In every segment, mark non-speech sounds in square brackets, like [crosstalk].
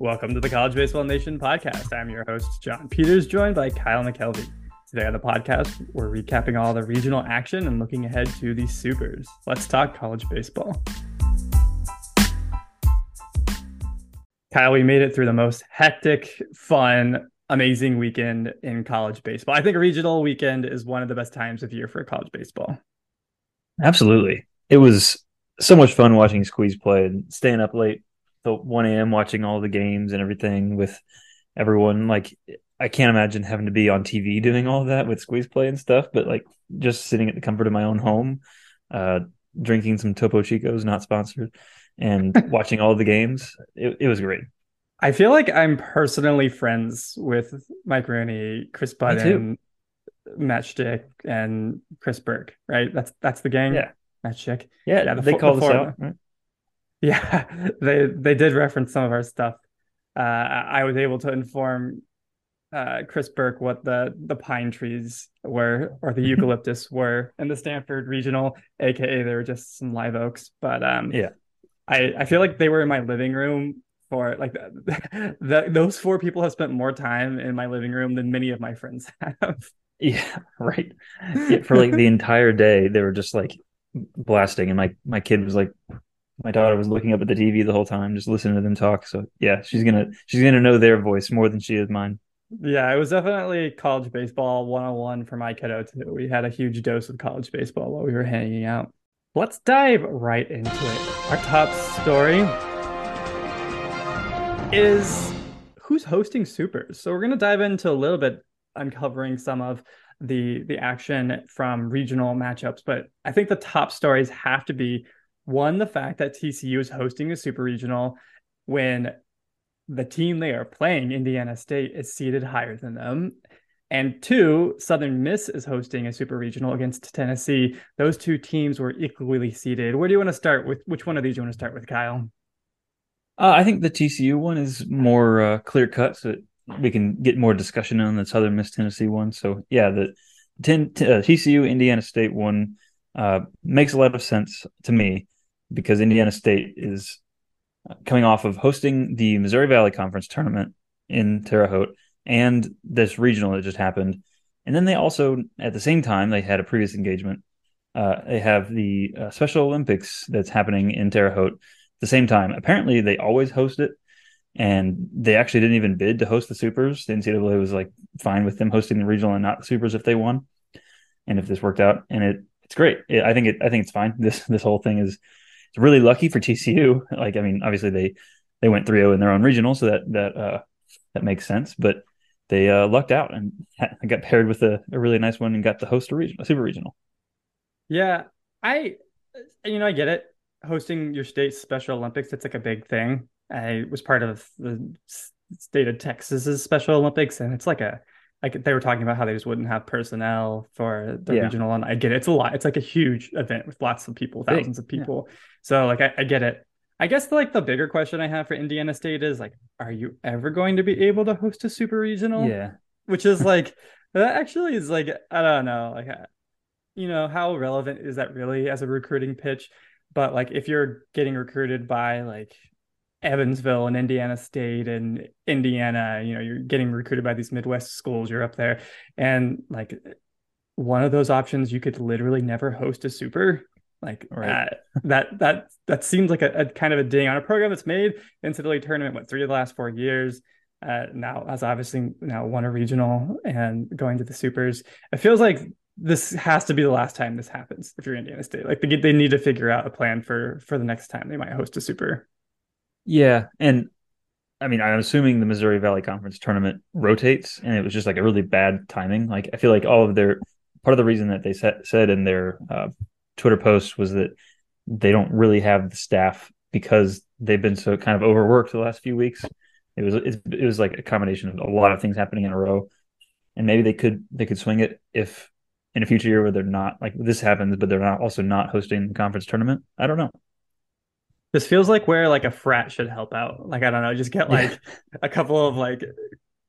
Welcome to the College Baseball Nation podcast. I'm your host, John Peters, joined by Kyle McKelvey. Today on the podcast, we're recapping all the regional action and looking ahead to the Supers. Let's talk college baseball. Kyle, we made it through the most hectic, fun, amazing weekend in college baseball. I think a regional weekend is one of the best times of year for college baseball. Absolutely. It was so much fun watching Squeeze play and staying up late till 1 a.m. watching all the games and everything with everyone. Like, I can't imagine having to be on TV doing all that with Squeeze play and stuff, but like just sitting at the comfort of my own home, uh, drinking some Topo Chicos, not sponsored, and [laughs] watching all the games. It, it was great. I feel like I'm personally friends with Mike Rooney, Chris Budden, Matt Schick, and Chris Burke. Right? That's that's the gang. Yeah, Matt Schick. Yeah, yeah the, they called us out. Right? Yeah, [laughs] they they did reference some of our stuff. Uh, I was able to inform uh, Chris Burke what the the pine trees were or the [laughs] eucalyptus were in the Stanford Regional, aka they were just some live oaks. But um, yeah, I I feel like they were in my living room for like the, [laughs] the, those four people have spent more time in my living room than many of my friends have. Yeah, right. Yeah, for like the entire day, they were just like blasting, and my my kid was like, my daughter was looking up at the TV the whole time, just listening to them talk. So yeah, she's gonna she's gonna know their voice more than she is mine. Yeah, it was definitely college baseball 101 for my kiddo too. We had a huge dose of college baseball while we were hanging out. Let's dive right into it. Our top story is who's hosting supers. So we're to dive into a little bit uncovering some of the the action from regional matchups, but I think the top stories have to be one the fact that TCU is hosting a super regional when the team they are playing, Indiana State, is seeded higher than them. And two, Southern Miss is hosting a super regional against Tennessee. Those two teams were equally seated. Where do you want to start with? Which one of these do you want to start with, Kyle? Uh, I think the TCU one is more uh, clear cut, so we can get more discussion on the Southern Miss Tennessee one. So yeah, the ten, t- uh, TCU Indiana State one uh, makes a lot of sense to me because Indiana State is coming off of hosting the Missouri Valley Conference tournament in Terre Haute and this regional that just happened, and then they also at the same time they had a previous engagement. Uh, they have the uh, Special Olympics that's happening in Terre Haute at the same time. Apparently, they always host it, and they actually didn't even bid to host the Supers. The NCAA was like fine with them hosting the regional and not the Supers if they won, and if this worked out. And it it's great. It, I think it I think it's fine. [laughs] This this whole thing is it's really lucky for TCU. Like I mean, obviously they they went 3-0 in their own regional, so that that uh, that makes sense. But they uh, lucked out and [laughs] got paired with a, a really nice one and got to host a regional, a super regional. Yeah, I you know I get it hosting your state Special Olympics, it's like a big thing. I was part of the state of Texas's Special Olympics, and it's like a like they were talking about how they just wouldn't have personnel for the yeah. regional, and I get it. It's a lot. It's like a huge event with lots of people, thousands big. of people. Yeah. So like I, I get it. I guess like the bigger question I have for Indiana State is like, are you ever going to be able to host a super regional? Yeah, which is [laughs] like that actually is like I don't know, like you know how relevant is that really as a recruiting pitch? But like if you're getting recruited by like Evansville and Indiana State and Indiana, you know, you're getting recruited by these Midwest schools, you're up there. And like one of those options, you could literally never host a super. Like right. uh, that, that, that seems like a, a, kind of a ding on a program that's made NCAA tournament, what, three of the last four years. Uh, now has obviously now won a regional and going to the supers. It feels like this has to be the last time this happens if you're Indiana State. Like they, they need to figure out a plan for for the next time they might host a super. Yeah, and I mean, I'm assuming the Missouri Valley Conference tournament rotates, and it was just like a really bad timing. Like I feel like all of their part of the reason that they said in their uh, Twitter post was that they don't really have the staff because they've been so kind of overworked the last few weeks. It was it, it was like a combination of a lot of things happening in a row, and maybe they could they could swing it if in a future year where they're not like this happens, but they're not also not hosting the conference tournament. I don't know. This feels like where like a frat should help out. Like I don't know, just get like yeah. a couple of like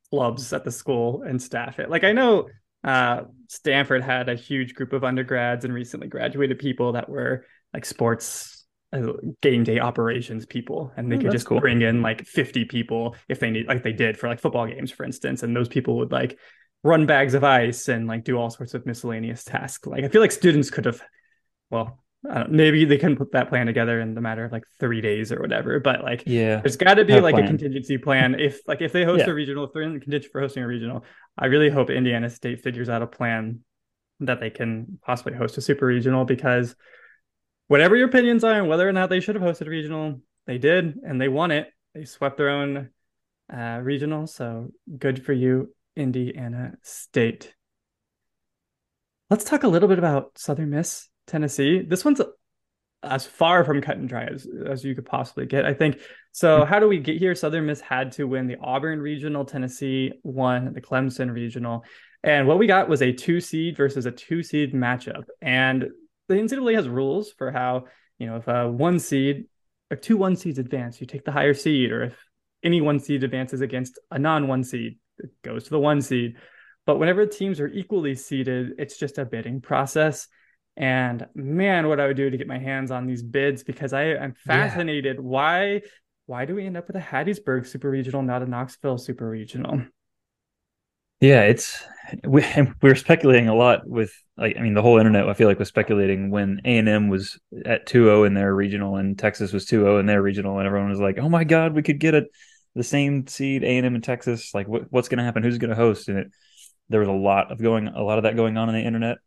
clubs at the school and staff it. Like I know uh, Stanford had a huge group of undergrads and recently graduated people that were like sports uh, game day operations people, and they Oh, could just cool. bring in like 50 people if they need, like they did for like football games, for instance, and those people would like run bags of ice and like do all sorts of miscellaneous tasks. Like I feel like students could have, well, maybe they couldn't put that plan together in the matter of like three days or whatever, but like Yeah. there's got to be like a contingency plan. If like if they host Yeah. a regional, if they're in the contention for hosting a regional, I really hope Indiana State figures out a plan that they can possibly host a super regional because whatever your opinions are on whether or not they should have hosted a regional, they did and they won it. They swept their own uh, regional, so good for you, Indiana State. Let's talk a little bit about Southern Miss, Tennessee. This one's as far from cut and dry as, as you could possibly get, I think. So, hmm. how do we get here? Southern Miss had to win the Auburn Regional, Tennessee won the Clemson Regional. And what we got was a two seed versus a two seed matchup. And the NCAA has rules for how, you know, if a one seed or two one seeds advance, you take the higher seed, or if any one seed advances against a non one seed, it goes to the one seed. But whenever teams are equally seeded, it's just a bidding process. And man, what I would do to get my hands on these bids because I am fascinated. Why why do we end up with a Hattiesburg super regional, not a Knoxville super regional? Yeah, it's we we were speculating a lot with like I mean the whole internet I feel like was speculating when A and M was at 2-0 in their regional and Texas was 2-0 in their regional and everyone was like, "Oh my god, we could get it the same seed A and M in Texas. Like what, what's going to happen? Who's going to host?" And it there was a lot of going a lot of that going on in the internet.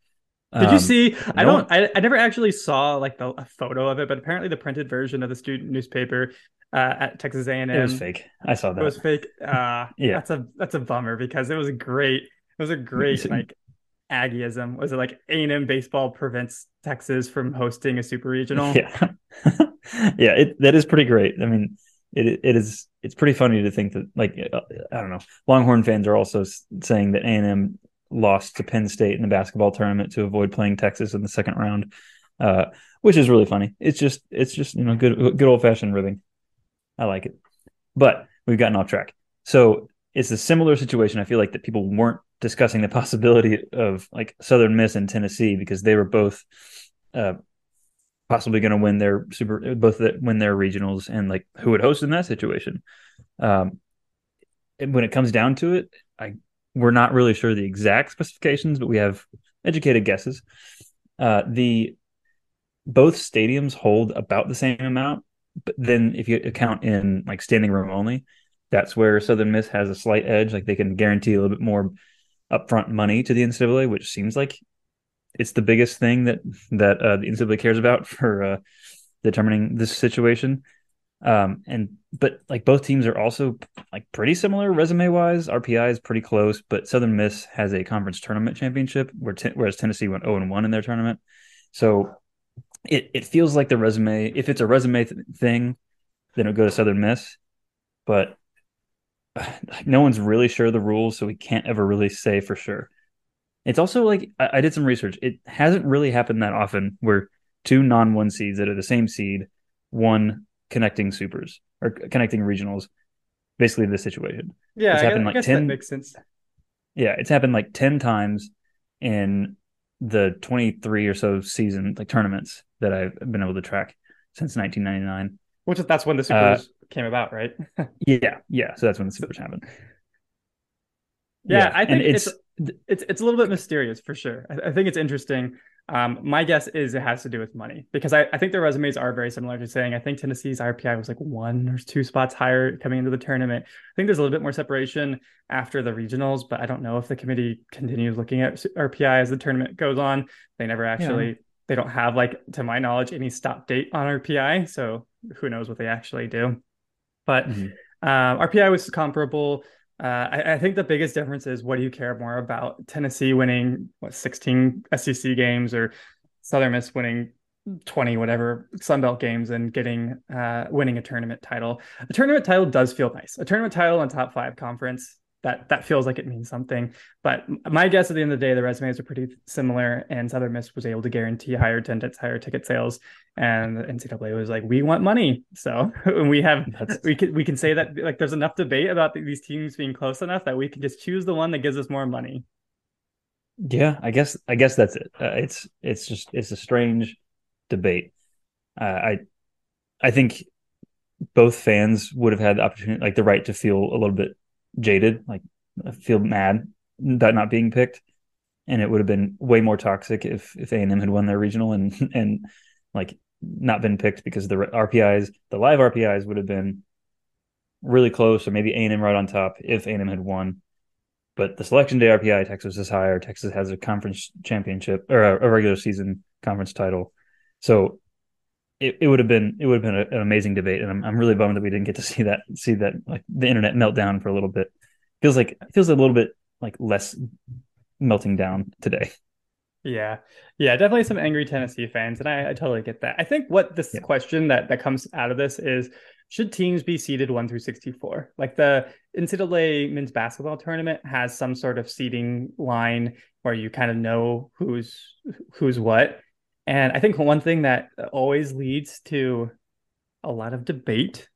Did you Um, see? I no don't. I, I never actually saw like the a photo of it, but apparently the printed version of the student newspaper uh, at Texas A and M It was fake. I saw that. It was fake. Uh, [laughs] Yeah. that's a that's a bummer because it was a great. It was a great like Aggieism. Was it like A and M baseball prevents Texas from hosting a super regional? [laughs] Yeah, [laughs] yeah, it, that is pretty great. I mean, it it is it's pretty funny to think that like uh, I don't know, Longhorn fans are also saying that A and M lost to Penn State in the basketball tournament to avoid playing Texas in the second round, uh, which is really funny. It's just it's just you know good good old fashioned ribbing. I like it, but we've gotten off track. So it's a similar situation. I feel like that people weren't discussing the [laughs] possibility of like Southern Miss and Tennessee because they were both uh, possibly going to win their super both the, win their regionals and like who would host in that situation. Um, when it comes down to it, I we're not really sure the exact specifications, but we have educated guesses. Uh, the both stadiums hold about the same amount, but then if you account in like standing room only, that's where Southern Miss has a slight edge. Like they can guarantee a little bit more upfront money to the NCAA, which seems like it's the biggest thing that that uh, the NCAA cares about for uh, determining this situation. Um, and but like both teams are also like pretty similar resume wise. RPI is pretty close, but Southern Miss has a conference tournament championship, where whereas Tennessee went zero and one in their tournament. So it it feels like the resume. If it's a resume th- thing, then it would go to Southern Miss. But [sighs] no one's really sure the rules, so we can't ever really say for sure. It's also like I, I did some research. It hasn't really happened that often where two non one seeds that are the same seed, one connecting supers or connecting regionals, basically the situation. Yeah, It's I, happened guess, I like guess 10 that makes sense. Yeah, it's happened like ten times in the twenty three or so season like tournaments that I've been able to track since nineteen ninety nine. Which is that's when the Uh, supers came about, right? [laughs] Yeah, yeah. So that's when the supers happened. Yeah, I and think it's it's it's a little bit mysterious for sure. I, I think it's interesting. Um, my guess is it has to do with money because I, I think their resumes are very similar to saying I think Tennessee's RPI was like one or two spots higher coming into the tournament. I think there's a little bit more separation after the regionals, but I don't know if the committee continues looking at RPI as the tournament goes on. They never actually they don't have like to my knowledge any stop date on RPI, so who knows what they actually do. But Mhm. um, RPI was comparable. Uh, I, I, think the biggest difference is what do you care more about? Tennessee winning what 16 SEC games or Southern Miss winning 20 whatever Sunbelt games and getting uh, winning a tournament title. A tournament title does feel nice. A tournament title in top five conference that that feels like it means something. But my guess at the end of the day, the resumes are pretty similar, and Southern Miss was able to guarantee higher attendance, higher ticket sales, and the NCAA was like, "We want money," so [laughs] we have That's- we can we can say that like there's enough debate about these teams being close enough that we can just choose the one that gives us more money. Yeah, I guess I guess that's it. Uh, it's it's just it's a strange debate. Uh, I I think both fans would have had the opportunity, like the right to feel a little bit jaded, like feel mad that not being picked, and it would have been way more toxic if if A and M had won their regional and [laughs] and like not been picked because the RPIs, the live RPIs would have been really close, or maybe A and M right on top if A and M had won. But the selection day RPI, Texas is higher. Texas has a conference championship or a, a regular season conference title, so it, it would have been it would have been a, an amazing debate, and I'm I'm really bummed that we didn't get to [laughs] see that see that like the internet melt down for a little bit. Feels like it feels a little bit like less melting down today. Yeah, yeah, definitely some angry Tennessee fans, and I, I totally get that. I think what this yeah. question that that comes out of this is should teams be seeded one through sixty four? Like the NCAA men's basketball tournament has some sort of seeding line where you kind of know who's who's what, and I think one thing that always leads to a lot of debate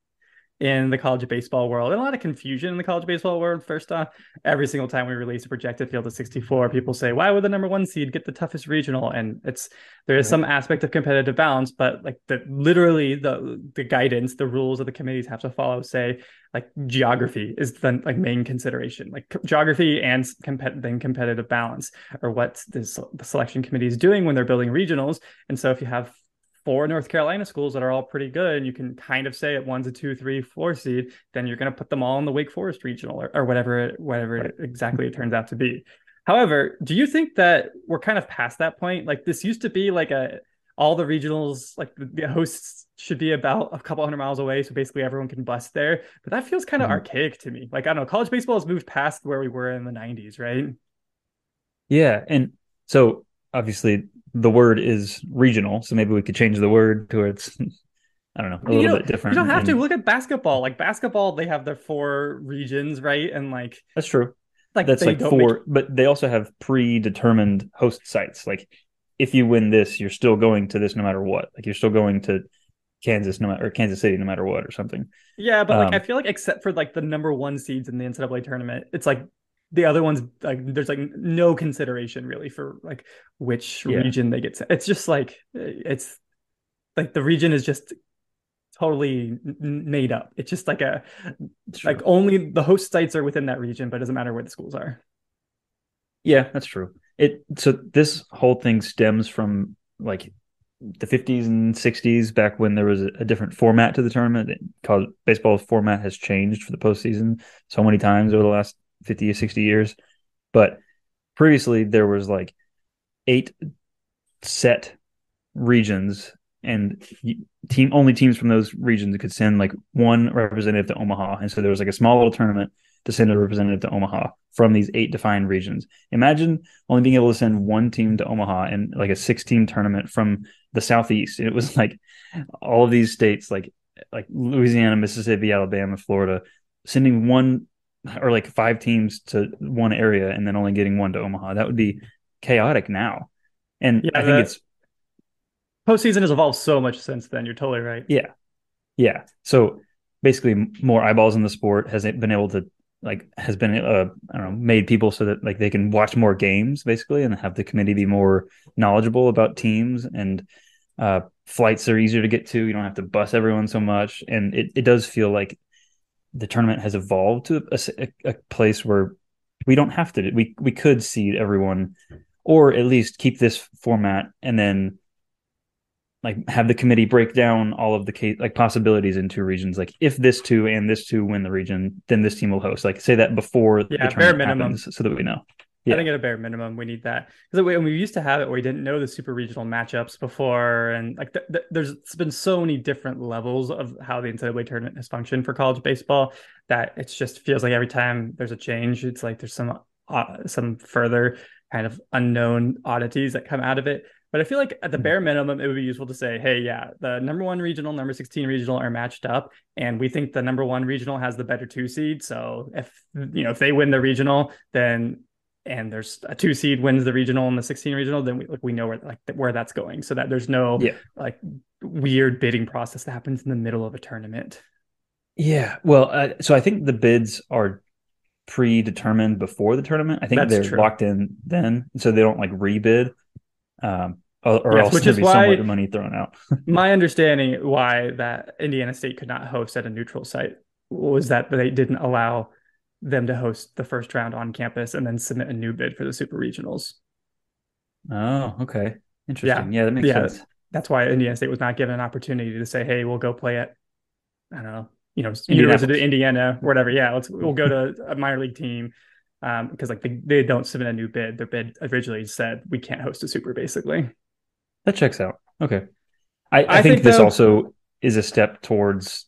in the college baseball world and a lot of confusion in the college baseball world. First off, every single time we release a projected field of 64, people say, why would the number one seed get the toughest regional? And it's there is some aspect of competitive balance, but like the literally the the guidance, the rules of the committees have to follow say like geography is the like main consideration. Like geography and compet- then competitive balance are what this, the selection committee is doing when they're building regionals. And so if you have four North Carolina schools that are all pretty good, and you can kind of say at one's a two, three, four seed, then you're going to put them all in the Wake Forest regional or, or whatever, whatever right. exactly it turns out to be. However, do you think that we're kind of past that point? Like this used to be like a all the regionals, like the hosts should be about a couple hundred miles away, so basically everyone can bust there. But that feels kind of mm-hmm. archaic to me. Like I don't know, college baseball has moved past where we were in the '90s, right? Yeah, and so obviously the word is regional, so maybe we could change the word to it's [laughs] I don't know, a you little bit different. You don't have and... to look at basketball. Like basketball, they have their four regions, right? And like that's true. Like that's like four, make... but they also have predetermined host sites. Like if you win this, you're still going to this no matter what. Like you're still going to Kansas no matter or Kansas City no matter what or something. Yeah, but like um, I feel like except for like the number one seeds in the NCAA tournament, it's like the other ones like there's like no consideration really for like which yeah. region they get it's just like it's like the region is just totally made up it's just like a true. like only the host sites are within that region but it doesn't matter where the schools are yeah that's true it so this whole thing stems from like the 50s and 60s back when there was a, different format to the tournament called baseball format has changed for the postseason so many times over the last 50 or 60 years. But previously there was like eight set regions and team only teams from those regions could send like one representative to Omaha. And so there was like a small little tournament to send a representative to Omaha from these eight defined regions. Imagine only being able to send one team to Omaha and like a six team tournament from the southeast. It was like all of these states like like Louisiana, Mississippi, Alabama, Florida, sending one or like five teams to one area and then only getting one to Omaha. That would be chaotic now. And yeah, I think it's postseason has evolved so much since then. You're totally right. Yeah. Yeah. So basically more eyeballs in the sport has been able to like has been uh I don't know made people so that like they can watch more games basically and have the committee be more knowledgeable about teams and uh flights are easier to get to you don't have to bus everyone so much and it, it does feel like the tournament has evolved to a, a, place where we don't have to we we could seed everyone or at least keep this format and then like have the committee break down all of the case like possibilities into regions. Like if this two and this two win the region then this team will host. Like say that before yeah, the bare minimum. happens, so that we know yeah. I think at a bare minimum we need that because we, we used to have it where we didn't know the super regional matchups before, and like th- th- there's been so many different levels of how the NCAA tournament has functioned for college baseball that it just feels like every time there's a change, it's like there's some uh, some further kind of unknown oddities that come out of it. But I feel like at the mm-hmm. bare minimum, it would be useful to say, hey, yeah, the number one regional, number 16 regional are matched up. And we think the number one regional has the better two seed. So if you know, if they win the regional, then and there's a two seed wins the regional and the 16 regional, then we like we know where like where that's going, so that there's no yeah. like weird bidding process that happens in the middle of a tournament. Yeah, well, uh, so I think the bids are predetermined before the tournament. I think that's they're true. locked in then, so they don't like rebid. Um, or, or Yes, else which is be why- money thrown out. [laughs] My understanding why that Indiana State could not host at a neutral site was that they didn't allow them to host the first round on campus and then submit a new bid for the super regionals. oh, okay, interesting. Yeah, that makes Yeah. sense. That's why Indiana State was not given an opportunity to say, "Hey, we'll go play at I don't know, you know, University of Indiana, whatever. Yeah, let's we'll go to a minor league team." Um, because like they, they don't submit a new bid. Their bid originally said we can't host a super, basically. That checks out. Okay. I, I, I think, think, this though- also is a step towards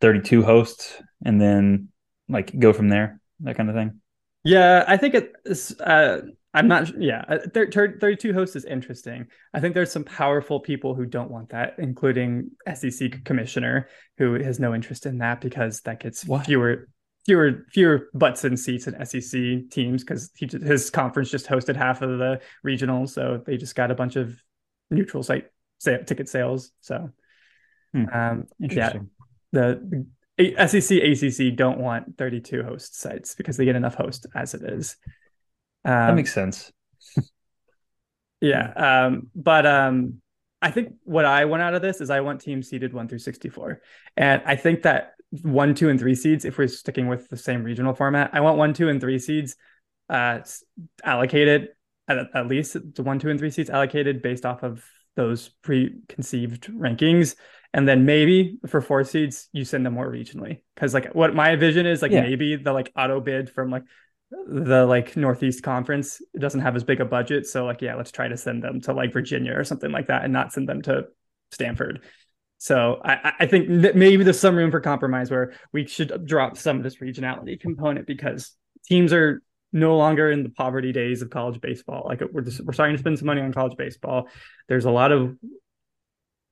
32 hosts and then like go from there, that kind of thing. Yeah, I think it's. Uh, I'm not. Yeah, uh, thir- thir- 32 hosts is interesting. I think there's some powerful people who don't want that, including SEC commissioner who has no interest in that because that gets What? fewer, fewer, fewer butts in seats in SEC teams because his conference just hosted half of the regionals, so they just got a bunch of neutral site sa- ticket sales. So, Hmm. um, yeah, Interesting. the, SEC, ACC don't want 32 host sites because they get enough hosts as it is. Um, that makes sense. [laughs] yeah. Um, but um, I think what I want out of this is I want teams seeded one through 64. And I think that one, two, and three seeds, if we're sticking with the same regional format, I want one, two, and three seeds uh, allocated at, at least the one, two, and three seeds allocated based off of those preconceived rankings. And then maybe for four seeds, you send them more regionally. Cause like what my vision is like Yeah. maybe the like auto bid from like the like Northeast Conference doesn't have as big a budget. So like, yeah, let's try to send them to like Virginia or something like that and not send them to Stanford. So I, I- I think that maybe there's some room for compromise where we should drop some of this regionality component because teams are no longer in the poverty days of college baseball. Like we're just, we're starting to spend some money on college baseball. There's a lot of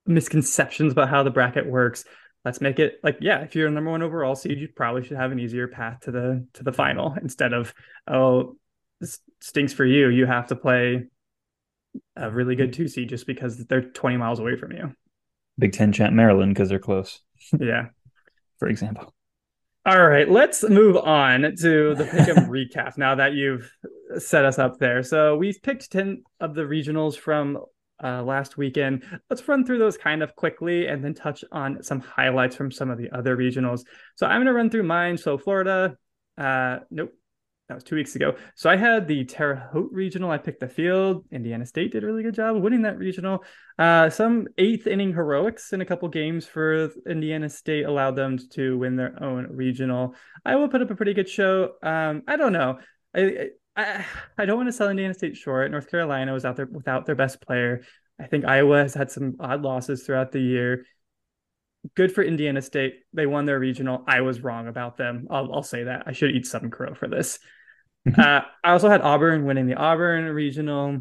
misconceptions about how the bracket works. Let's make it like yeah, if you're a number one overall seed, you probably should have an easier path to the to the final [laughs] instead of oh this stinks for you. You have to play a really good two seed just because they're 20 miles away from you. Big Ten champ Maryland because they're close, [laughs] Yeah. for example. All right, let's move on to the pick'em [laughs] recap. Now that you've set us up there, so we've picked ten of the regionals from uh, last weekend. Let's run through those kind of quickly, and then touch on some highlights from some of the other regionals. So I'm going to run through mine. So Florida, uh, nope, that was two weeks ago. So I had the Terre Haute regional. I picked the field. Indiana State did a really good job winning that regional. Uh, some eighth inning heroics in a couple games for Indiana State allowed them to win their own regional. Iowa put up a pretty good show. Um, I don't know. I, [sighs] I [sighs] I don't want to sell Indiana State short. North Carolina was out there without their best player. I think Iowa has had some odd losses throughout the year. Good for Indiana State. They won their regional. I was wrong about them. I'll, I'll say that. I should eat some crow for this. [laughs] uh, I also had Auburn winning the Auburn regional.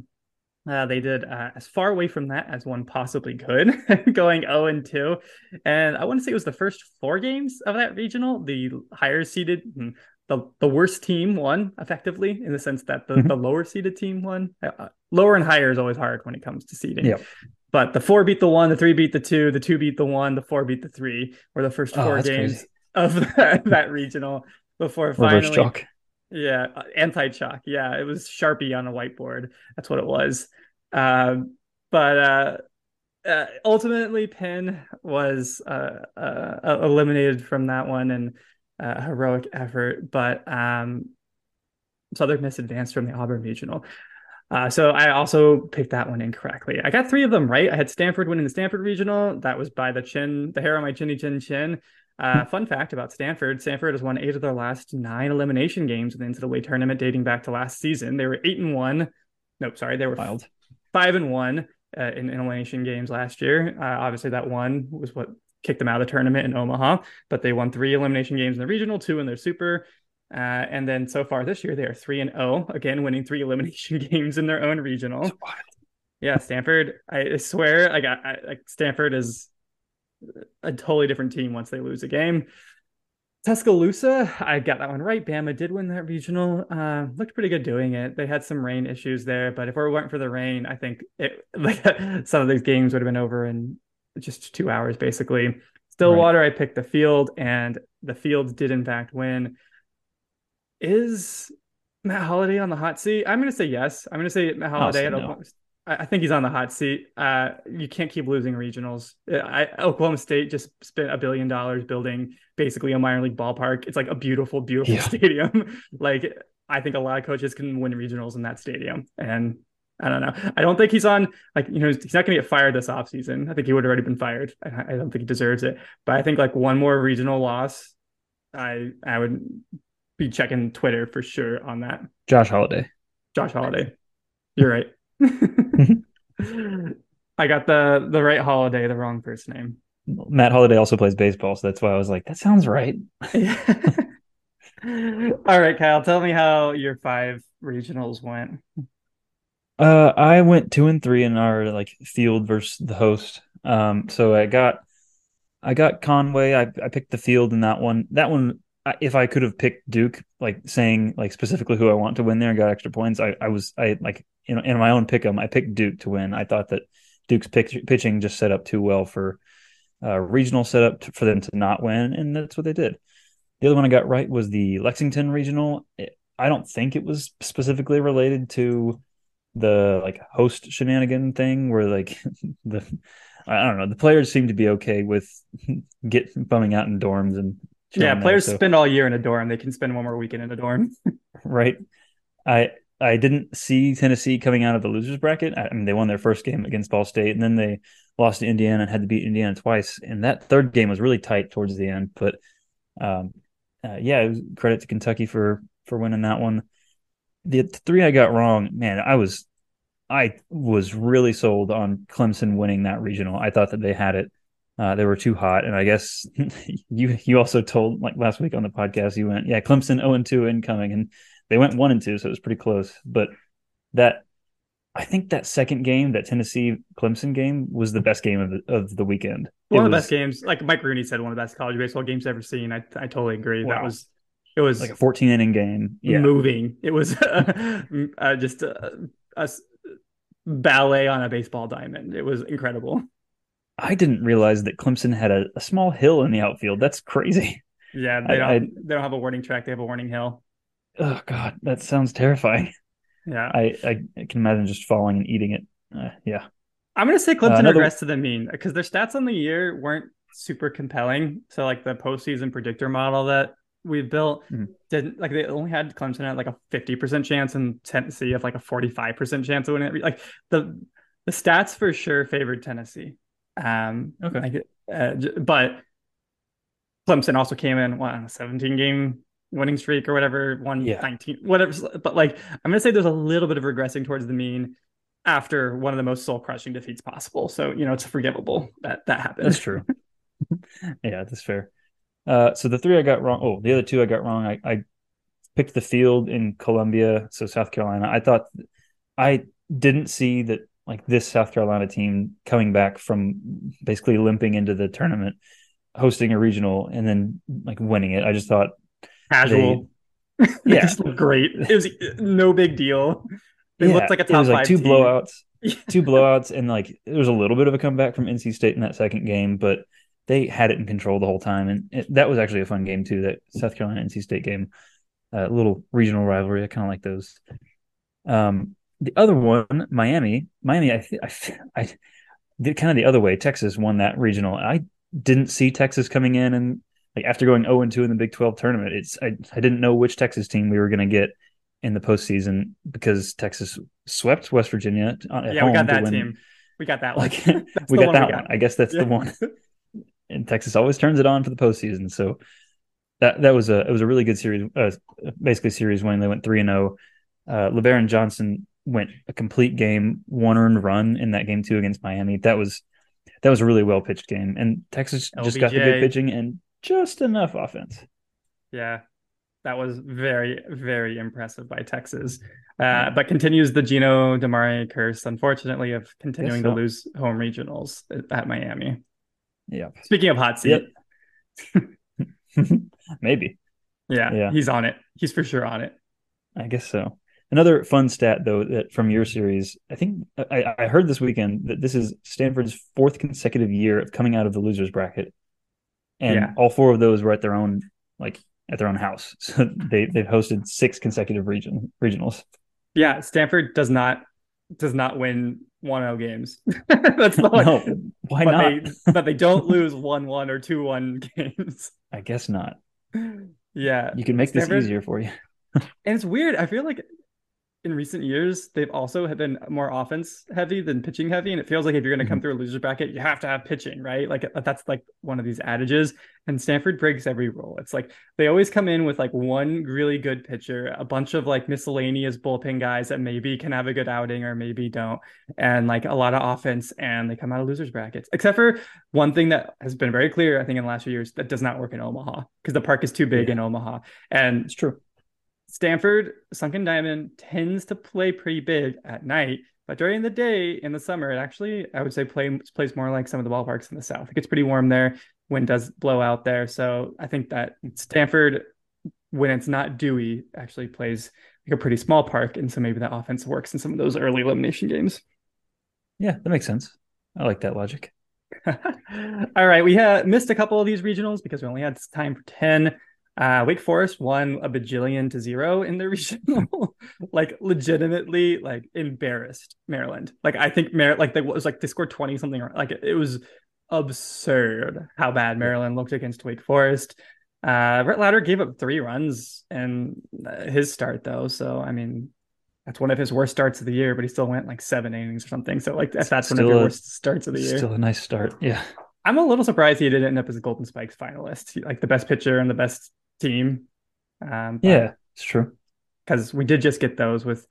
Uh, they did uh, as far away from that as one possibly could, [laughs] going 0 and 2. And I want to say it was the first four games of that regional. The higher seeded, hmm, the, the worst team won effectively in the sense that the, Mhm. the lower seeded team won. Uh, lower and higher is always hard when it comes to seeding. Yep. But the four beat the one, the three beat the two, the two beat the one, the four beat the three, were the first Oh, four games crazy. of that, [laughs] that regional before Reverse finally chalk. yeah, uh, anti-chalk. Yeah, it was Sharpie on a whiteboard. That's what it was. Um, but uh, uh, ultimately, Penn was uh, uh, eliminated from that one and uh, heroic effort. But um, Southern Miss advanced from the Auburn Regional. Uh, so I also picked that one incorrectly. I got three of them right. I had Stanford winning the Stanford Regional. That was by the chin, the hair on my chinny chin chin. Uh, fun fact about Stanford: Stanford has won eight of their last nine elimination games in the NCAA tournament, dating back to last season. They were eight and one. Nope, sorry, they were Wild. five and one uh, in elimination games last year. Uh, obviously, that one was what kicked them out of the tournament in Omaha. But they won three elimination games in the regional, two in their super. Uh, and then so far this year, they are three and zero again, winning three [laughs] elimination games in their own regional. Yeah, Stanford. I swear, like, I, I, like Stanford is a totally different team once they lose a game. Tuscaloosa, I got that one right. Bama did win that regional. Uh, looked pretty good doing it. They had some rain issues there, but if it weren't for the rain, I think it [laughs] like some of these games would have been over in just two hours, basically. Stillwater, I picked the field, and the field did in fact win. Is Matt Holliday on the hot seat? I'm going to say yes. I'm going to say Matt Holliday. say I no. want- I think he's on the hot seat. Uh, you can't keep losing regionals. I, Oklahoma State just spent a billion dollars building basically a minor league ballpark. It's like a beautiful, beautiful yeah. [laughs] stadium. like I think a lot of coaches can win regionals in that stadium, and I don't know. I don't think he's on like you know he's not going to get fired this offseason. I think he would have already been fired. I, I don't think he deserves it. But I think like one more regional loss, I I would be checking Twitter for sure on that. Josh Holliday. Josh Holliday. You're right. [laughs] [laughs] I got the the right holiday, the wrong first name. Matt Holliday also plays baseball, so that's why I was like, that sounds right. [laughs] All right, Kyle, tell me how your five regionals went. Uh, I went two and three in our like field versus the host. Um, so I got, I got Conway. I I picked the field in that one. That one, if I could have picked Duke, like saying like specifically who I want to win there and got extra points, I I was I like in in my own pick 'em, I picked Duke to win. I thought that Duke's pitch, pitching just set up too well for uh, regional setup to, for them to not win, and that's what they did. The other one I got right was the Lexington regional. I don't think it was specifically related to the like host shenanigan thing where like [laughs] the I don't know the players seem to be okay with [laughs] get bumming out in dorms and yeah players there, so. spend all year in a dorm. They can spend one more weekend in a dorm. [laughs] Right. I I didn't see Tennessee coming out of the losers bracket. I mean they won their first game against Ball State and then they lost to Indiana and had to beat Indiana twice and that third game was really tight towards the end but um uh, yeah credit to Kentucky for for winning that one the three I got wrong, man, I was I was really sold on Clemson winning that regional. I thought that they had it. Uh, they were too hot, and I guess [laughs] you you also told like last week on the podcast you went yeah Clemson zero oh and two incoming, and they went one and two, so it was pretty close. But that I think that second game, that Tennessee Clemson game, was the best game of the, of the weekend. One it of the was, best games, like Mike Rooney said, one of the best college baseball games I've ever seen. I I totally agree. Wow. That was it was like a 14 inning game. Yeah. Moving. It was [laughs] uh, uh, just a, a, ballet on a baseball diamond. It was incredible. I didn't realize that Clemson had a, a small hill in the outfield. That's crazy. Yeah, they don't. I, they don't have a warning track. They have a warning hill. Oh God, that sounds terrifying. Yeah, I I, I can imagine just falling and eating it. Uh, yeah, I'm gonna say Clemson uh, another... regressed to the mean because their stats on the year weren't super compelling. So like the postseason predictor model that we built mm-hmm. didn't like they only had Clemson at like a 50% chance and Tennessee of like a 45% chance of winning it. Like the the stats for sure favored Tennessee. Um okay. Like, uh, but Clemson also came in what, on a 17 game winning streak or whatever, one yeah. 19, whatever. But like I'm gonna say there's a little bit of regressing towards the mean after one of the most soul crushing defeats possible. So you know it's forgivable that that happened. That's true. [laughs] [laughs] yeah, that's fair. Uh, so the three I got wrong. Oh, the other two I got wrong. I, I picked the field in Columbia, so South Carolina. I thought I didn't see that like this South Carolina team coming back from basically limping into the tournament, hosting a regional, and then like winning it. I just thought casual. They, [laughs] yeah, great. It was no big deal. It yeah, looked like a top it was like two team. blowouts, [laughs] two blowouts, and like there was a little bit of a comeback from NC State in that second game, but they had it in control the whole time, and it, that was actually a fun game too. That South Carolina NC State game, a uh, little regional rivalry. I kind of like those. Um, the other one, Miami, Miami, I, I, I did kind of the other way. Texas won that regional. I didn't see Texas coming in and like after going 0 and 2 in the Big 12 tournament, it's I, I didn't know which Texas team we were going to get in the postseason because Texas swept West Virginia. yeah, we got that team. We got that [laughs] one. Like, we got that we got. one. I guess that's yeah. the one. [laughs] and Texas always turns it on for the postseason. So that that was a it was a really good series, uh, basically series when they went three and zero. Oh. Uh, Johnson went a complete game, one earned run in that game two against Miami. That was that was a really well pitched game, and Texas LBJ. just got the good pitching and just enough offense. Yeah, that was very very impressive by Texas. Uh, but continues the Gino DiMare curse, unfortunately, of continuing so. to lose home regionals at Miami. Yeah. Speaking of hot seat. Yep. [laughs] Maybe. Yeah, yeah. He's on it. He's for sure on it. I guess so. Another fun stat though that from your series, I think I, I heard this weekend that this is Stanford's fourth consecutive year of coming out of the losers bracket. And yeah. all four of those were at their own like at their own house. [laughs] So they they've hosted six consecutive region regionals. Yeah, Stanford does not does not win 1-0 games. [laughs] That's the no, why not? They, [laughs] but they don't lose 1-1 or 2-1 games. I guess not. Yeah. You can make this easier for you. [laughs] And it's weird. I feel like in recent years they've also have been more offense heavy than pitching heavy, and it feels like if you're going to come Mhm. through a loser bracket, you have to have pitching, right? Like that's like one of these adages. And Stanford breaks every rule. It's like they always come in with like one really good pitcher, a bunch of like miscellaneous bullpen guys that maybe can have a good outing or maybe don't, and like a lot of offense, and they come out of losers brackets. Except for one thing that has been very clear, I think, in the last few years, that does not work in Omaha because the park is too big Yeah. in Omaha, and It's true. Stanford Sunken Diamond tends to play pretty big at night, but during the day in the summer, it actually I would say play, plays more like some of the ballparks in the south. It gets pretty warm there. Wind does blow out there, so I think that Stanford, when it's not dewy, actually plays like a pretty small park, and so maybe that offense works in some of those early elimination games. Yeah, that makes sense. I like that logic. [laughs] All right, we missed a couple of these regionals because we only had time for ten. Uh, Wake Forest won a bajillion to zero in the [laughs] regional, like legitimately, like embarrassed Maryland. Like I think Mar like they was like they scored twenty something. Like it, it was absurd how bad Maryland looked against Wake Forest. Uh, Rhett Lowder gave up three runs in his start though, so I mean. That's one of his worst starts of the year, but he still went like seven innings or something. So like that's one of your a- worst starts of the year. Still a nice start. Yeah. I'm a little surprised he didn't end up as a Golden Spikes finalist, like the best pitcher and the best team. Um, Yeah, it's true. because we did just get those with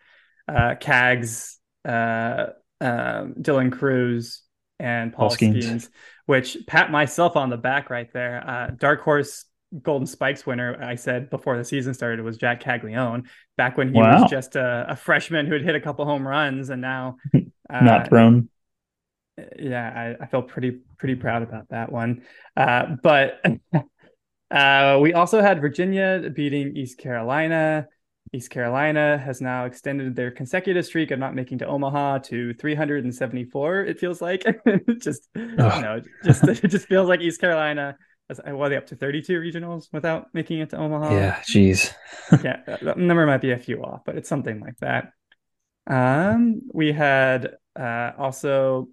uh, Cags, uh, um, Dylan Crews, and Paul Paul Skenes. Skenes, which pat myself on the back right there. Uh, Dark Horse Golden Spikes winner, I said before the season started, was Jac Caglianone, back when he Wow. was just a, a freshman who had hit a couple home runs, and now [laughs] uh, Not thrown. yeah, I, I feel pretty pretty proud about that one. Uh, but [laughs] uh, we also had Virginia beating East Carolina. East Carolina has now extended their consecutive streak of not making to Omaha to 374. It feels like It [laughs] just you know, just [laughs] it just feels like East Carolina. What are they up to 32 regionals without making it to Omaha? yeah, jeez. [laughs] yeah, that that number might be a few off, but it's something like that. Um, we had uh also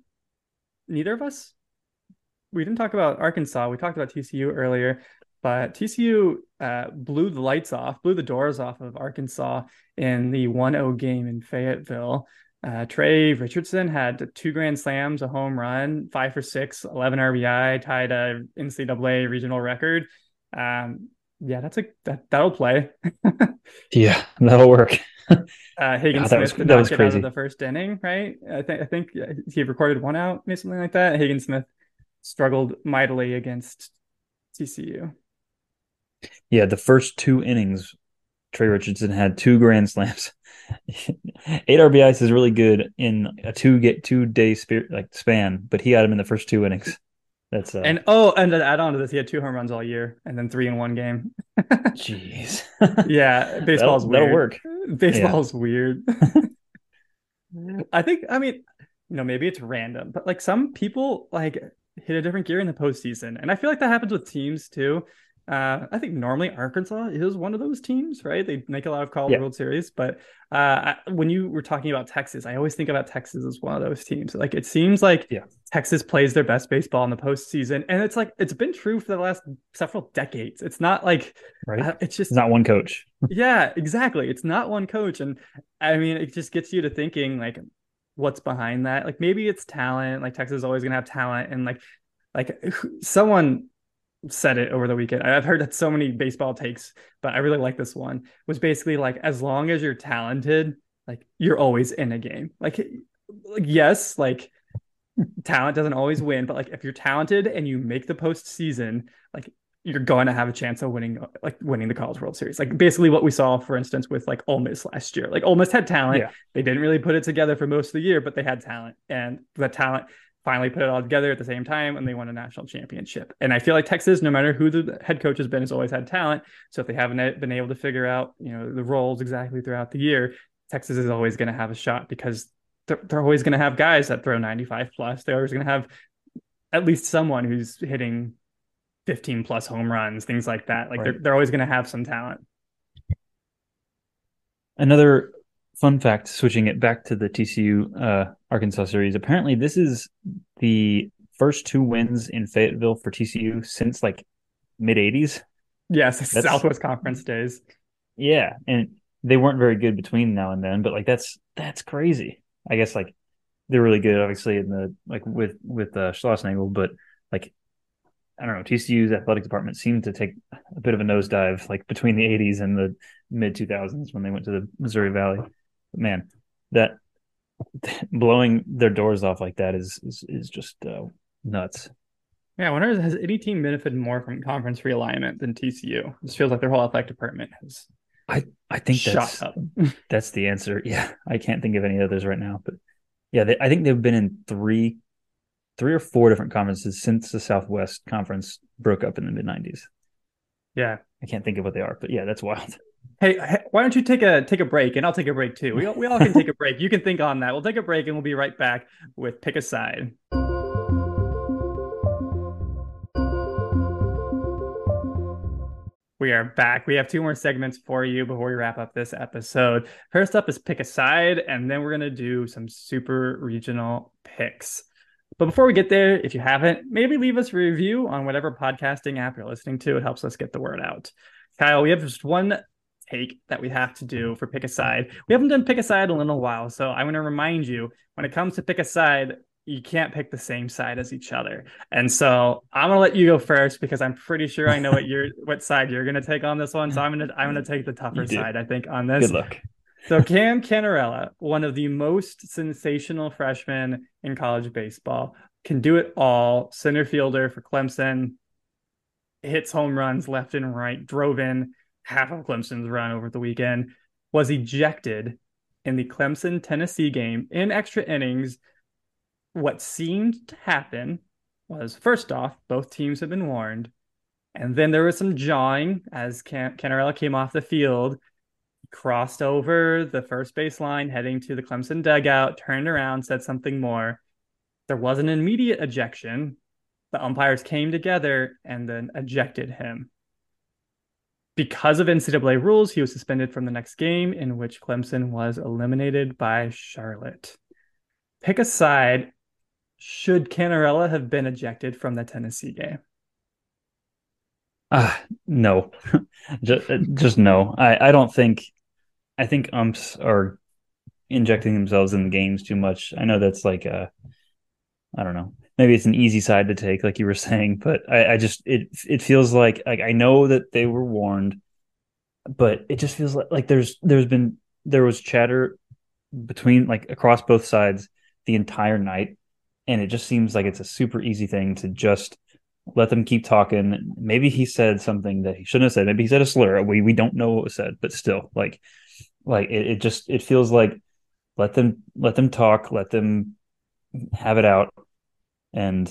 neither of us we didn't talk about Arkansas. We talked about TCU earlier, but TCU uh blew the lights off, blew the doors off of Arkansas in the 1-0 game in Fayetteville. Uh, Tre Richardson had two grand slams, a home run, five for six, 11 RBI, tied a NCAA regional record. Um, yeah, that's a that that'll play. [laughs] Yeah, that'll work. Uh, Hagen God, that Smith was- did that not was get out crazy. of the first inning, right? I think I think he recorded one out, maybe something like that. Hagen Smith struggled mightily against TCU. Yeah, the first two innings, Tre Richardson had two grand slams. [laughs] Eight RBIs is really good in a two get two day spirit like span, but he had him in the first two innings. That's uh, And oh, and to add on to this, he had two home runs all year, and then three in one game. [laughs] jeez. Yeah, [laughs] baseball's that'll, that'll weird. work. Baseball's weird. I think, I mean, you know, maybe it's random, but like some people like hit a different gear in the postseason. And I feel like that happens with teams too. Uh, I think normally Arkansas is one of those teams, right? They make a lot of College Yeah. World Series, but uh, I, when you were talking about Texas, I always think about Texas as one of those teams. Like it seems like Yeah. Texas plays their best baseball in the postseason, and it's like it's been true for the last several decades. It's not like Right? uh, it's just It's not one coach. [laughs] yeah, exactly. It's not one coach. And I mean, it just gets you to thinking like what's behind that. Like maybe it's talent. Like Texas is always gonna have talent. And like like someone said it over the weekend. I've heard that so many baseball takes, but I really like this one. Was basically like as long as you're talented, like you're always in a game. Like like yes, like talent doesn't always win, but like if you're talented and you make the postseason, like you're going to have a chance of winning like winning the College World Series. Like basically what we saw, for instance, with like Ole Miss last year. Like Ole Miss had talent. Yeah. They didn't really put it together for most of the year, but they had talent. And the talent finally put it all together at the same time and they won a national championship. And I feel like Texas, no matter who the head coach has been, has always had talent. So if they haven't uh, been able to figure out, you know, the roles exactly throughout the year, Texas is always going to have a shot because they're, they're always going to have guys that throw 95 plus. They're always going to have at least someone who's hitting 15 plus home runs, things like that. Like they're, they're always going to have some talent. Another fun fact, switching it back to the TCU uh, Arkansas series. Apparently, this is the first two wins in Fayetteville for TCU since like mid '80s. Yes, that's, Southwest Conference days. Yeah, and they weren't very good between now and then, but like that's that's crazy. I guess like they're really good, obviously, in the like with with uh, Schlossnagle, but like I don't know, TCU's athletic department seemed to take a bit of a nosedive, like between the '80s and the mid 2000s when they went to the Missouri Valley. Man, that blowing their doors off like that is is, is just uh, nuts. Yeah, I wonder has any team benefited more from conference realignment than TCU? This feels like their whole athletic department has. I I think that's [laughs] that's the answer. Yeah, I can't think of any others right now, but yeah, they, I think they've been in three, three or four different conferences since the Southwest Conference broke up in the mid '90s. Yeah, I can't think of what they are, but yeah, that's wild. Hey, why don't you take a take a break and I'll take a break too. We we all can take a break. You can think on that. We'll take a break and we'll be right back with pick a side. We are back. We have two more segments for you before we wrap up this episode. First up is pick a side, and then we're going to do some super regional picks. But before we get there, if you haven't, maybe leave us a review on whatever podcasting app you're listening to. It helps us get the word out. Kyle, we have just one take that we have to do for pick a side. We haven't done pick a side in a little while, so I want to remind you when it comes to pick a side, you can't pick the same side as each other. And so I'm gonna let you go first because I'm pretty sure I know what you're [laughs] what side you're gonna take on this one. So I'm gonna I'm gonna take the tougher side, I think, on this. Good luck. so Cam Cannarella, one of the most sensational freshmen in college baseball, can do it all. Center fielder for Clemson, hits home runs left and right, drove in half of Clemson's run over the weekend, was ejected in the Clemson Tennessee game in extra innings what seemed to happen was first off, both teams had been warned. And then there was some jawing as Can- Cannarella came off the field, crossed over the first base line, heading to the Clemson dugout, turned around, said something more. There was an immediate ejection. The umpires came together and then ejected him. Because of NCAA rules, he was suspended from the next game, in which Clemson was eliminated by Charlotte. Pick a side should Cannarella have been ejected from the Tennessee game? [laughs] Uh, no, just, just no. I, I don't think, I think umps are injecting themselves in the games too much. I know that's like a, I don't know, maybe it's an easy side to take, like you were saying, but I, I just, it, it feels like, like I know that they were warned, but it just feels like, like there's, there's been, there was chatter between like across both sides the entire night and it just seems like it's a super easy thing to just let them keep talking. Maybe he said something that he shouldn't have said. Maybe he said a slur. We we don't know what was said, but still, like, like it, it just it feels like let them let them talk, let them have it out, and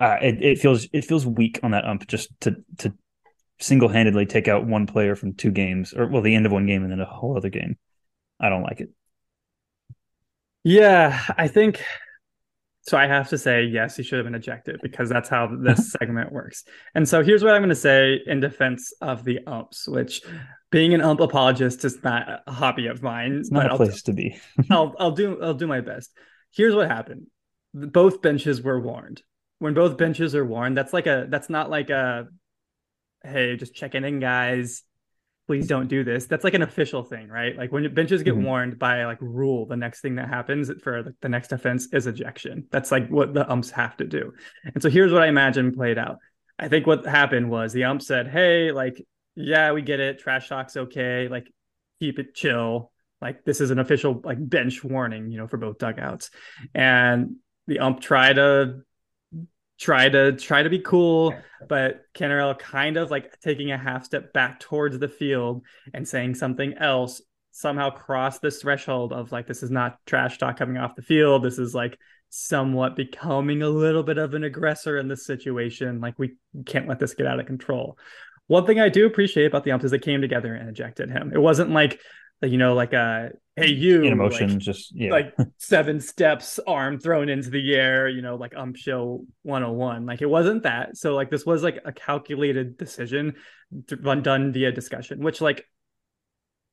uh, it it feels it feels weak on that ump just to to single handedly take out one player from two games, or well, the end of one game and then a whole other game. I don't like it. Yeah, I think so I have to say, yes, he should have been ejected because that's how [laughs] this segment works. And so here's what I'm going to say in defense of the umps, which being an ump apologist is not a hobby of mine. It's not a I'll, place to be. [laughs] I'll I'll do I'll do my best. Here's what happened. Both benches were warned. When both benches are warned, that's like a that's not like a hey, just checking in, guys please don't do this. That's like an official thing, right? Like when benches get mm-hmm. warned by like rule, the next thing that happens for the next offense is ejection. That's like what the umps have to do. And so here's what I imagine played out. I think what happened was the ump said, "Hey, like, yeah, we get it. Trash talk's okay. Like, keep it chill. Like, this is an official like bench warning, you know, for both dugouts." And the ump tried to try to try to be cool, but Cannarella kind of like taking a half step back towards the field and saying something else somehow crossed this threshold of like this is not trash talk coming off the field. This is like somewhat becoming a little bit of an aggressor in this situation. Like we can't let this get out of control. One thing I do appreciate about the umps is they came together and ejected him. It wasn't like you know, like a hey you in emotion, like, just yeah. like [laughs] seven steps, arm thrown into the air, you know, like ump show 101. Like it wasn't that. So like this was like a calculated decision done via discussion, which like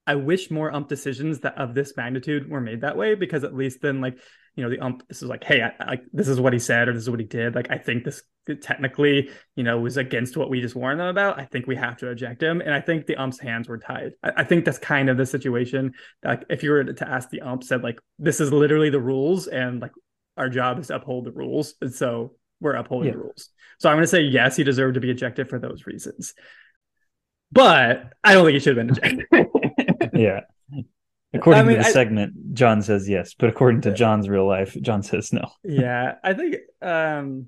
I wish more ump decisions that of this magnitude were made that way because at least then like you know the ump this is like hey I, I, this is what he said or this is what he did like I think this technically you know was against what we just warned them about I think we have to eject him and I think the ump's hands were tied I, I think that's kind of the situation like if you were to ask the ump said like this is literally the rules and like our job is to uphold the rules and so we're upholding yeah. the rules so I'm going to say yes he deserved to be ejected for those reasons but I don't think he should have been ejected [laughs] yeah. According I mean, to the I, segment, John says yes, but according to John's real life, John says no. yeah, I think. um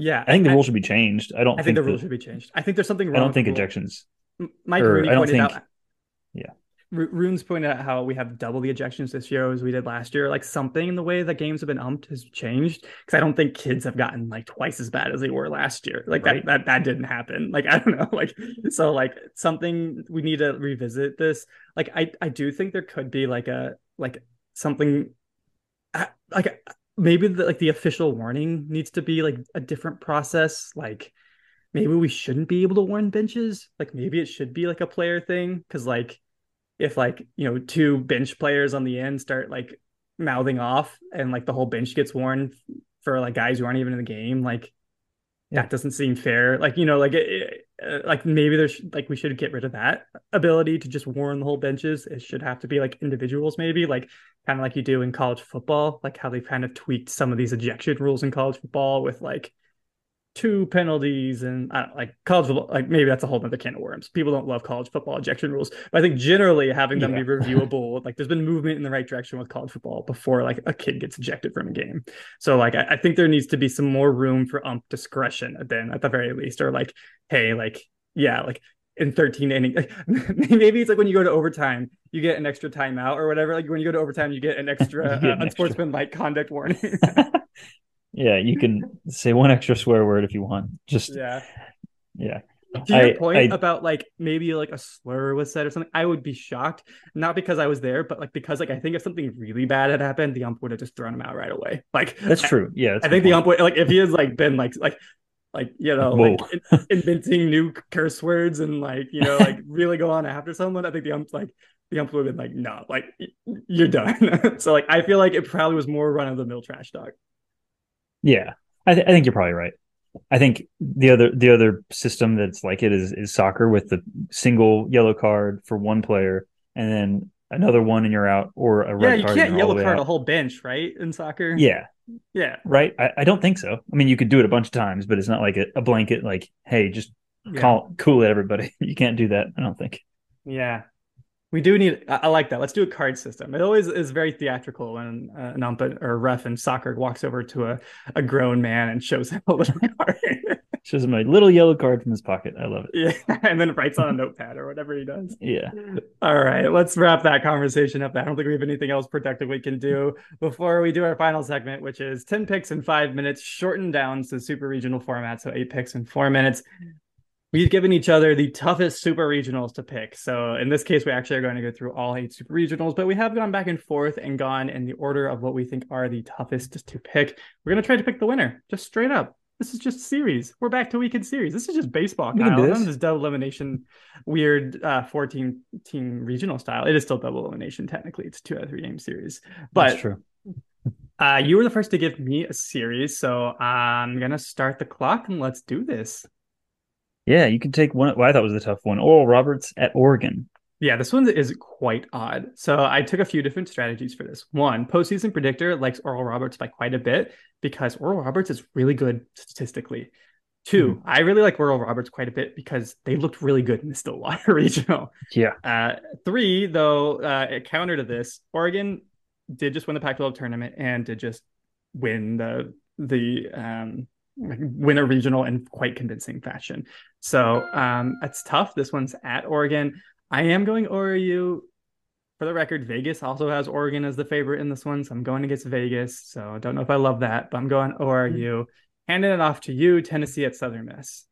Yeah, I think the rules should be changed. I don't. I think, think the rules should be changed. I think there's something wrong. I don't think ejections. Mike or, Rooney pointed think, out. Yeah. Runes pointed out how we have double the ejections this year as we did last year. Like something in the way that games have been umped has changed because I don't think kids have gotten like twice as bad as they were last year. Like right. that that that didn't happen. Like [laughs] I don't know. Like so like something we need to revisit this. Like I I do think there could be like a like something like maybe the, like the official warning needs to be like a different process. Like maybe we shouldn't be able to warn benches. Like maybe it should be like a player thing because like if like you know two bench players on the end start like mouthing off and like the whole bench gets worn for like guys who aren't even in the game like yeah. that doesn't seem fair like you know like it, uh, like maybe there's like we should get rid of that ability to just warn the whole benches it should have to be like individuals maybe like kind of like you do in college football like how they kind of tweaked some of these ejection rules in college football with like two penalties and I don't, like college football, like maybe that's a whole other can of worms. People don't love college football ejection rules, but I think generally having them yeah. be [laughs] reviewable, like there's been movement in the right direction with college football before like a kid gets ejected from a game. So like I, I think there needs to be some more room for ump discretion then at the very least, or like, hey, like yeah, like in 13 innings. [laughs] Maybe it's like when you go to overtime, you get an extra timeout or whatever. Like when you go to overtime, you get an extra [laughs] uh, unsportsmanlike conduct warning. Yeah, you can say one extra swear word if you want. Just yeah, yeah. To your I, point I, about like maybe like a slur was said or something, I would be shocked. Not because I was there, but like because like I think if something really bad had happened, the ump would have just thrown him out right away. [laughs] Like that's true. Yeah, I think the ump would like if he has like been like like like you know Whoa. like in, [laughs] inventing new curse words and like you know like really go on after someone. I think the ump like the ump would have been like no, like you're done. [laughs] so like I feel like it probably was more run of the mill trash talk. Yeah, I, th- I think you're probably right. I think the other the other system that's like it is is soccer with the single yellow card for one player and then another one and you're out or a red yeah, card. Yeah, you can't yellow card out. a whole bench, right? In soccer. Yeah. Yeah. Right. I, I, don't think so. I mean, you could do it a bunch of times, but it's not like a, a blanket. Like, hey, just call cool it, everybody. [laughs] You can't do that. I don't think. Yeah. We do need. I, like that. Let's do a card system. It always is very theatrical when uh, an ump or a ref in soccer walks over to a, a grown man and shows him a little [laughs] card. shows him a little yellow card from his pocket. I love it. Yeah, [laughs] and then writes on a notepad or whatever he does. Yeah. All right, let's wrap that conversation up. I don't think we have anything else productive we can do before we do our final segment, which is ten picks in five minutes, shortened down to super regional format, so eight picks in four minutes we've given each other the toughest super regionals to pick. So in this case, we actually are going to go through all eight super regionals, but we have gone back and forth and gone in the order of what we think are the toughest to pick. We're going to try to pick the winner, just straight up. This is just series. We're back to weekend series. This is just baseball, Kyle. None of this double elimination, weird uh, 14 team regional style. It is still double elimination. Technically, it's two out of three game series. But That's true. Uh, you were the first to give me a series, so I'm gonna start the clock and let's do this. Yeah, you can take one. Well, I thought was the tough one. Oral Roberts at Oregon. Yeah, this one is quite odd. So I took a few different strategies for this. One, postseason predictor likes Oral Roberts by quite a bit because Oral Roberts is really good statistically. 2 mm-hmm. I really like Oral Roberts quite a bit because they looked really good in the Stillwater [laughs] Regional. Yeah. Uh, three, though, uh, counter to this, Oregon did just win the Pac-12 tournament and did just win the the um, win a regional in quite convincing fashion. So um, it's tough. This one's at Oregon. I am going ORU. For the record, Vegas also has Oregon as the favorite in this one, so I'm going against Vegas. So I don't know if I love that, but I'm going ORU. Handing it off to you, Tennessee at Southern Miss.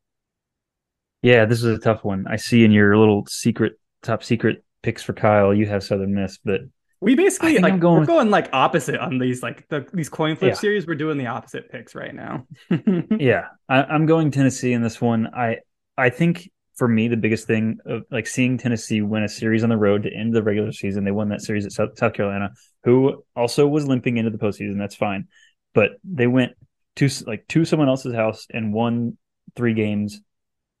Yeah, this is a tough one. I see in your little secret, top secret picks for Kyle, you have Southern Miss, but we basically like going... we're going like opposite on these like the, these coin flip yeah. series. We're doing the opposite picks right now. [laughs] yeah, I, am going Tennessee in this one. I I think for me the biggest thing of like seeing Tennessee win a series on the road to end the regular season. They won that series at South, South Carolina, who also was limping into the postseason. That's fine, but they went to like to someone else's house and won three games,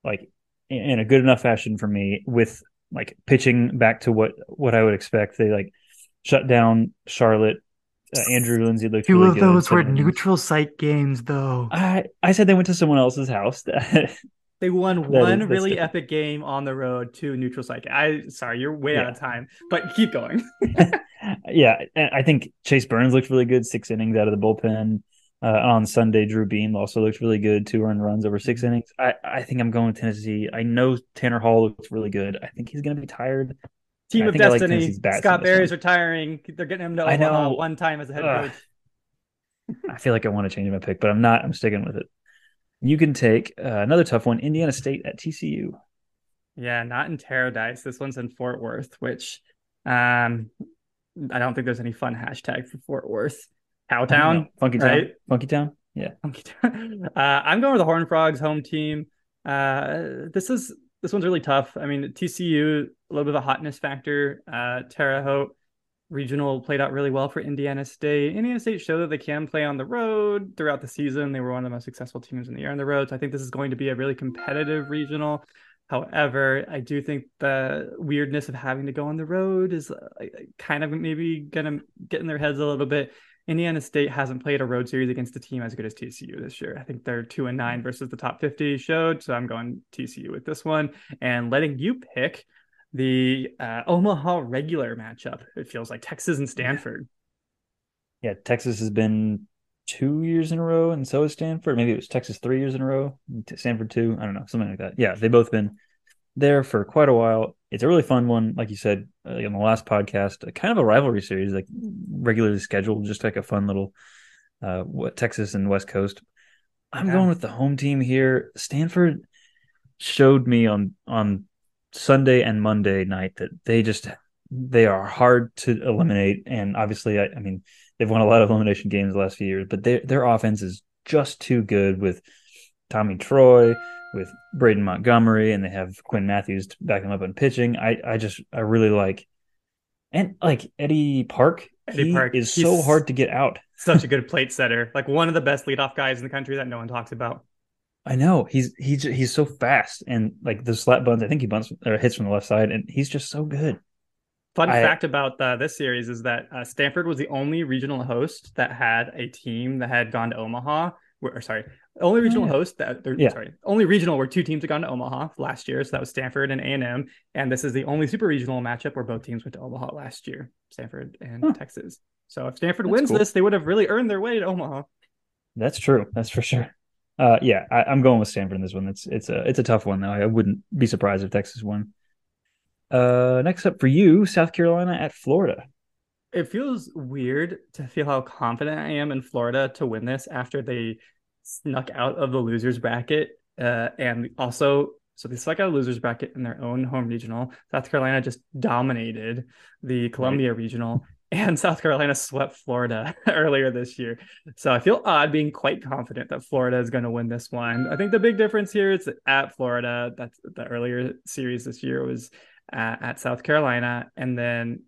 like in a good enough fashion for me with like pitching back to what what I would expect. They like shut down Charlotte. Uh, Andrew Lindsey looked. Two really of good. those were Seven- neutral site games, though. I I said they went to someone else's house. [laughs] They won That one is- really different. epic game on the road to neutral site. I sorry, you're way out of time, but keep going. [laughs] [laughs] yeah, and I think Chase Burns looked really good, six innings out of the bullpen. Uh, on Sunday, Drew Beam also looked really good, two earned runs over six innings. I, I think I'm going with Tennessee. I know Tanner Hall looks really good. I think he's going to be tired. Team of like Destiny. In Scott Berry's retiring. They're getting him to I know. one time as a head Ugh. coach. I feel like I want to change my pick, but I'm not. I'm sticking with it. You can take uh, another tough one, Indiana State at TCU. Yeah, not in Paradise. This one's in Fort Worth, which um I don't think there's any fun hashtag for Fort Worth. Cowtown, Funky Town, right? Funky Town. Yeah, funky [laughs] uh, I'm going with the Horn Frogs home team. Uh, this is this one's really tough. I mean, TCU a little bit of a hotness factor. Uh, Terre Haute regional played out really well for Indiana State. Indiana State showed that they can play on the road throughout the season. They were one of the most successful teams in the year on the road. So I think this is going to be a really competitive regional. However, I do think the weirdness of having to go on the road is uh, kind of maybe gonna get in their heads a little bit. Indiana State hasn't played a road series against a team as good as TCU this year. I think they're two and nine versus the top 50 showed. So I'm going TCU with this one and letting you pick the uh, Omaha regular matchup. It feels like Texas and Stanford. yeah. Texas has been two years in a row, and so is Stanford. Maybe it was Texas three years in a row, Stanford two. I don't know, something like that. Yeah, they've both been there for quite a while. It's a really fun one, like you said uh, on the last podcast. A kind of a rivalry series, like regularly scheduled, just like a fun little uh, what Texas and West Coast. I'm Yeah. going with the home team here. Stanford showed me on on Sunday and Monday night that they just they are hard to eliminate, and obviously, I, I mean, they've won a lot of elimination games the last few years, but their their offense is just too good with Tommy Troy, with Braden Montgomery, and they have Quinn Matthews to back them up on pitching. I I just I really like, and like Eddie Park. Eddie he Park, is he's- so hard to get out. Such a [laughs] good plate setter. Like one of the best leadoff guys in the country that no one talks about. I know he's he's he's so fast and like the slap bunts. I think he bunts or hits from the left side, and he's just so good. Fun I- fact about uh, this series is that uh, Stanford was the only regional host that had a team that had gone to Omaha. Where, or sorry, only regional Oh, yeah. host that they're, Yeah. sorry, only regional where two teams have gone to Omaha last year. So that was Stanford and A and M, and this is the only super regional matchup where both teams went to Omaha last year, Stanford and Huh. Texas. So if Stanford That's wins cool. this, they would have really earned their way to Omaha. That's true. That's for sure. Uh, yeah, I, I'm going with Stanford in this one. It's it's a it's a tough one though. I wouldn't be surprised if Texas won. Uh, next up for you, South Carolina at Florida. It feels weird to feel how confident I am in Florida to win this after they snuck out of the losers bracket. Uh, and also, so they snuck out of losers bracket in their own home regional. South Carolina just dominated the Columbia regional, [laughs] and South Carolina swept Florida [laughs] earlier this year. So I feel odd being quite confident that Florida is going to win this one. I think the big difference here is at Florida. That's the earlier series this year was at, at South Carolina, and then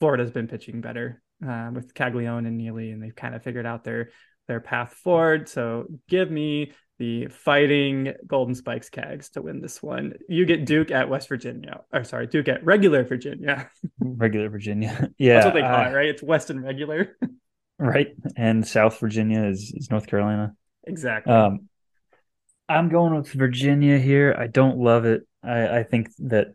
Florida's been pitching better uh, with Caglianone and Neely, and they've kind of figured out their their path forward. So give me the fighting Golden Spikes Cags to win this one. You get Duke at West Virginia, or sorry, Duke at regular Virginia. [laughs] Regular Virginia. yeah, That's what they call uh, it, right? It's West and regular. [laughs] right. And South Virginia is, is North Carolina. exactly. Um, I'm going with Virginia here. I don't love it. I, I think that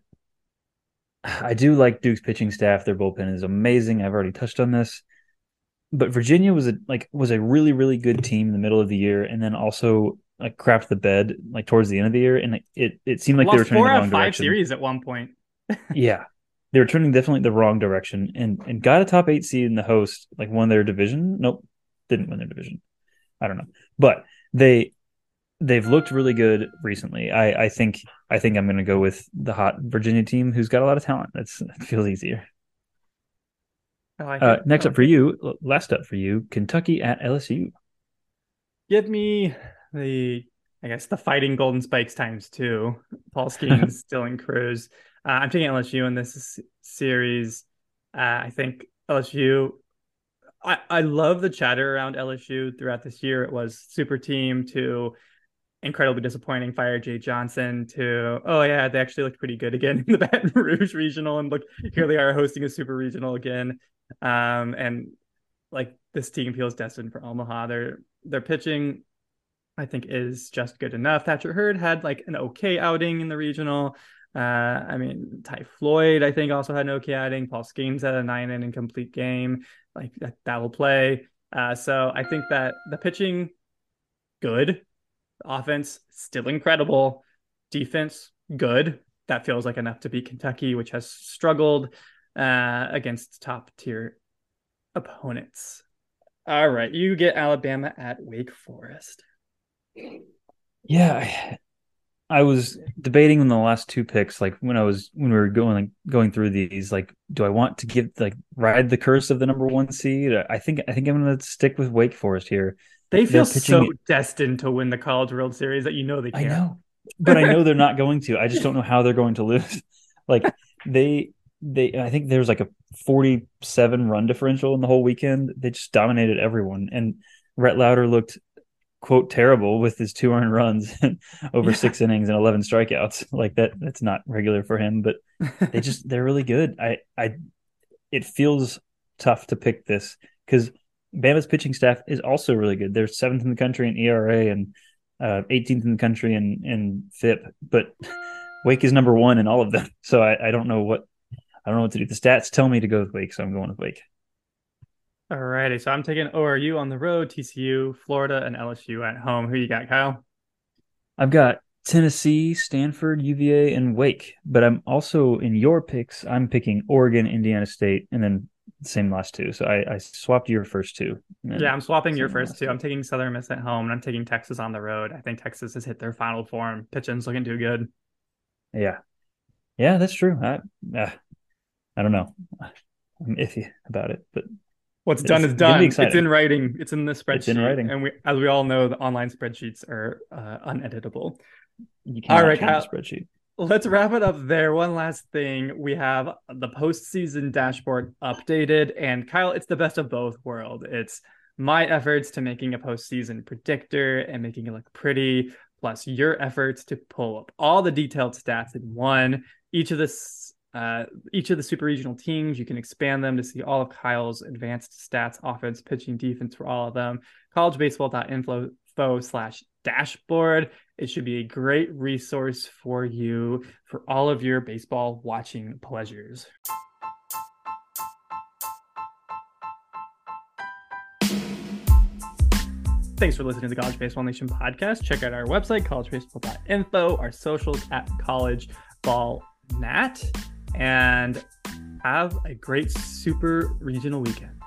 [sighs] I do like Duke's pitching staff. Their bullpen is amazing. I've already touched on this. But Virginia was a like was a really really good team in the middle of the year, and then also like crapped the bed like towards the end of the year, and it it, it seemed like they were turning four the out wrong five direction. series at one point. [laughs] Yeah, they were turning definitely the wrong direction, and and got a top eight seed in the host, like won their division. Nope, didn't win their division. I don't know, but they they've looked really good recently. I I think I think I'm going to go with the hot Virginia team, who's got a lot of talent. That's it feels easier. I like Uh, next I up for like you, last up for you, Kentucky at LSU. give me the I guess the fighting Golden Spikes times two. Paul [laughs] Skenes, Dylan Crews. Uh, I'm taking LSU in this series. Uh, I think LSU. I, I love the chatter around LSU throughout this year. It was super team to incredibly disappointing fire Jay Johnson to oh yeah they actually looked pretty good again [laughs] in the Baton Rouge regional and look here they are hosting a super regional again um and like this team feels destined for Omaha. Their their pitching I think is just good enough. Thatcher Hurd had like an okay outing in the regional. Uh I mean Ty Floyd I think also had an okay outing. Paul Skenes had a nine inning complete game. Like that, that will play. Uh so I think that the pitching good. Offense still incredible. Defense good. That feels like enough to beat Kentucky, which has struggled uh, against top tier opponents. All right, you get Alabama at Wake Forest. Yeah, I, I was debating in the last two picks, like when I was when we were going like, going through these, like, do I want to give like ride the curse of the number one seed? I think I think I'm going to stick with Wake Forest here. They feel so destined to win the College World Series that you know they can. I know, but I know [laughs] they're not going to. I just don't know how they're going to lose. [laughs] Like they, they. I think there's like a 47 run differential in the whole weekend. They just dominated everyone, and Rhett Lowder looked quote terrible with his two earned runs [laughs] over yeah. six innings and 11 strikeouts. [laughs] Like that, that's not regular for him. But they just they're really good. I, I, it feels tough to pick this because Bama's pitching staff is also really good. They're seventh in the country in ERA and uh, 18th in the country in in FIP, but Wake is number one in all of them. [laughs] So I, I don't know what I don't know what to do. The stats tell me to go with Wake, so I'm going with Wake. All righty. So I'm taking ORU on the road, TCU, Florida, and LSU at home. Who you got, Kyle? I've got Tennessee, Stanford, UVA, and Wake. But I'm also in your picks. I'm picking Oregon, Indiana State, and then same last two. So I, I swapped your first two. Yeah, I'm swapping your first two. I'm taking Southern Miss at home and I'm taking Texas on the road. I think Texas has hit their final form. Pitching's looking too good. Yeah. Yeah, that's true. I, uh, I don't know. I'm iffy about it, but what's done is done. It's in writing. It's in the spreadsheet. It's in writing. And we, as we all know, the online spreadsheets are uh, uneditable. You can't right, all right, Kyle, spreadsheet let's wrap it up there. One last thing. We have the postseason dashboard updated, and Kyle, it's the best of both worlds. It's my efforts to making a postseason predictor and making it look pretty, plus your efforts to pull up all the detailed stats in one. Each of this uh, each of the super regional teams, you can expand them to see all of Kyle's advanced stats, offense, pitching, defense for all of them. Collegebaseball.info slash dashboard. It should be a great resource for you for all of your baseball watching pleasures. Thanks for listening to the College Baseball Nation podcast. Check out our website, collegebaseball.info, our socials at collegeballnat, and have a great super regional weekend.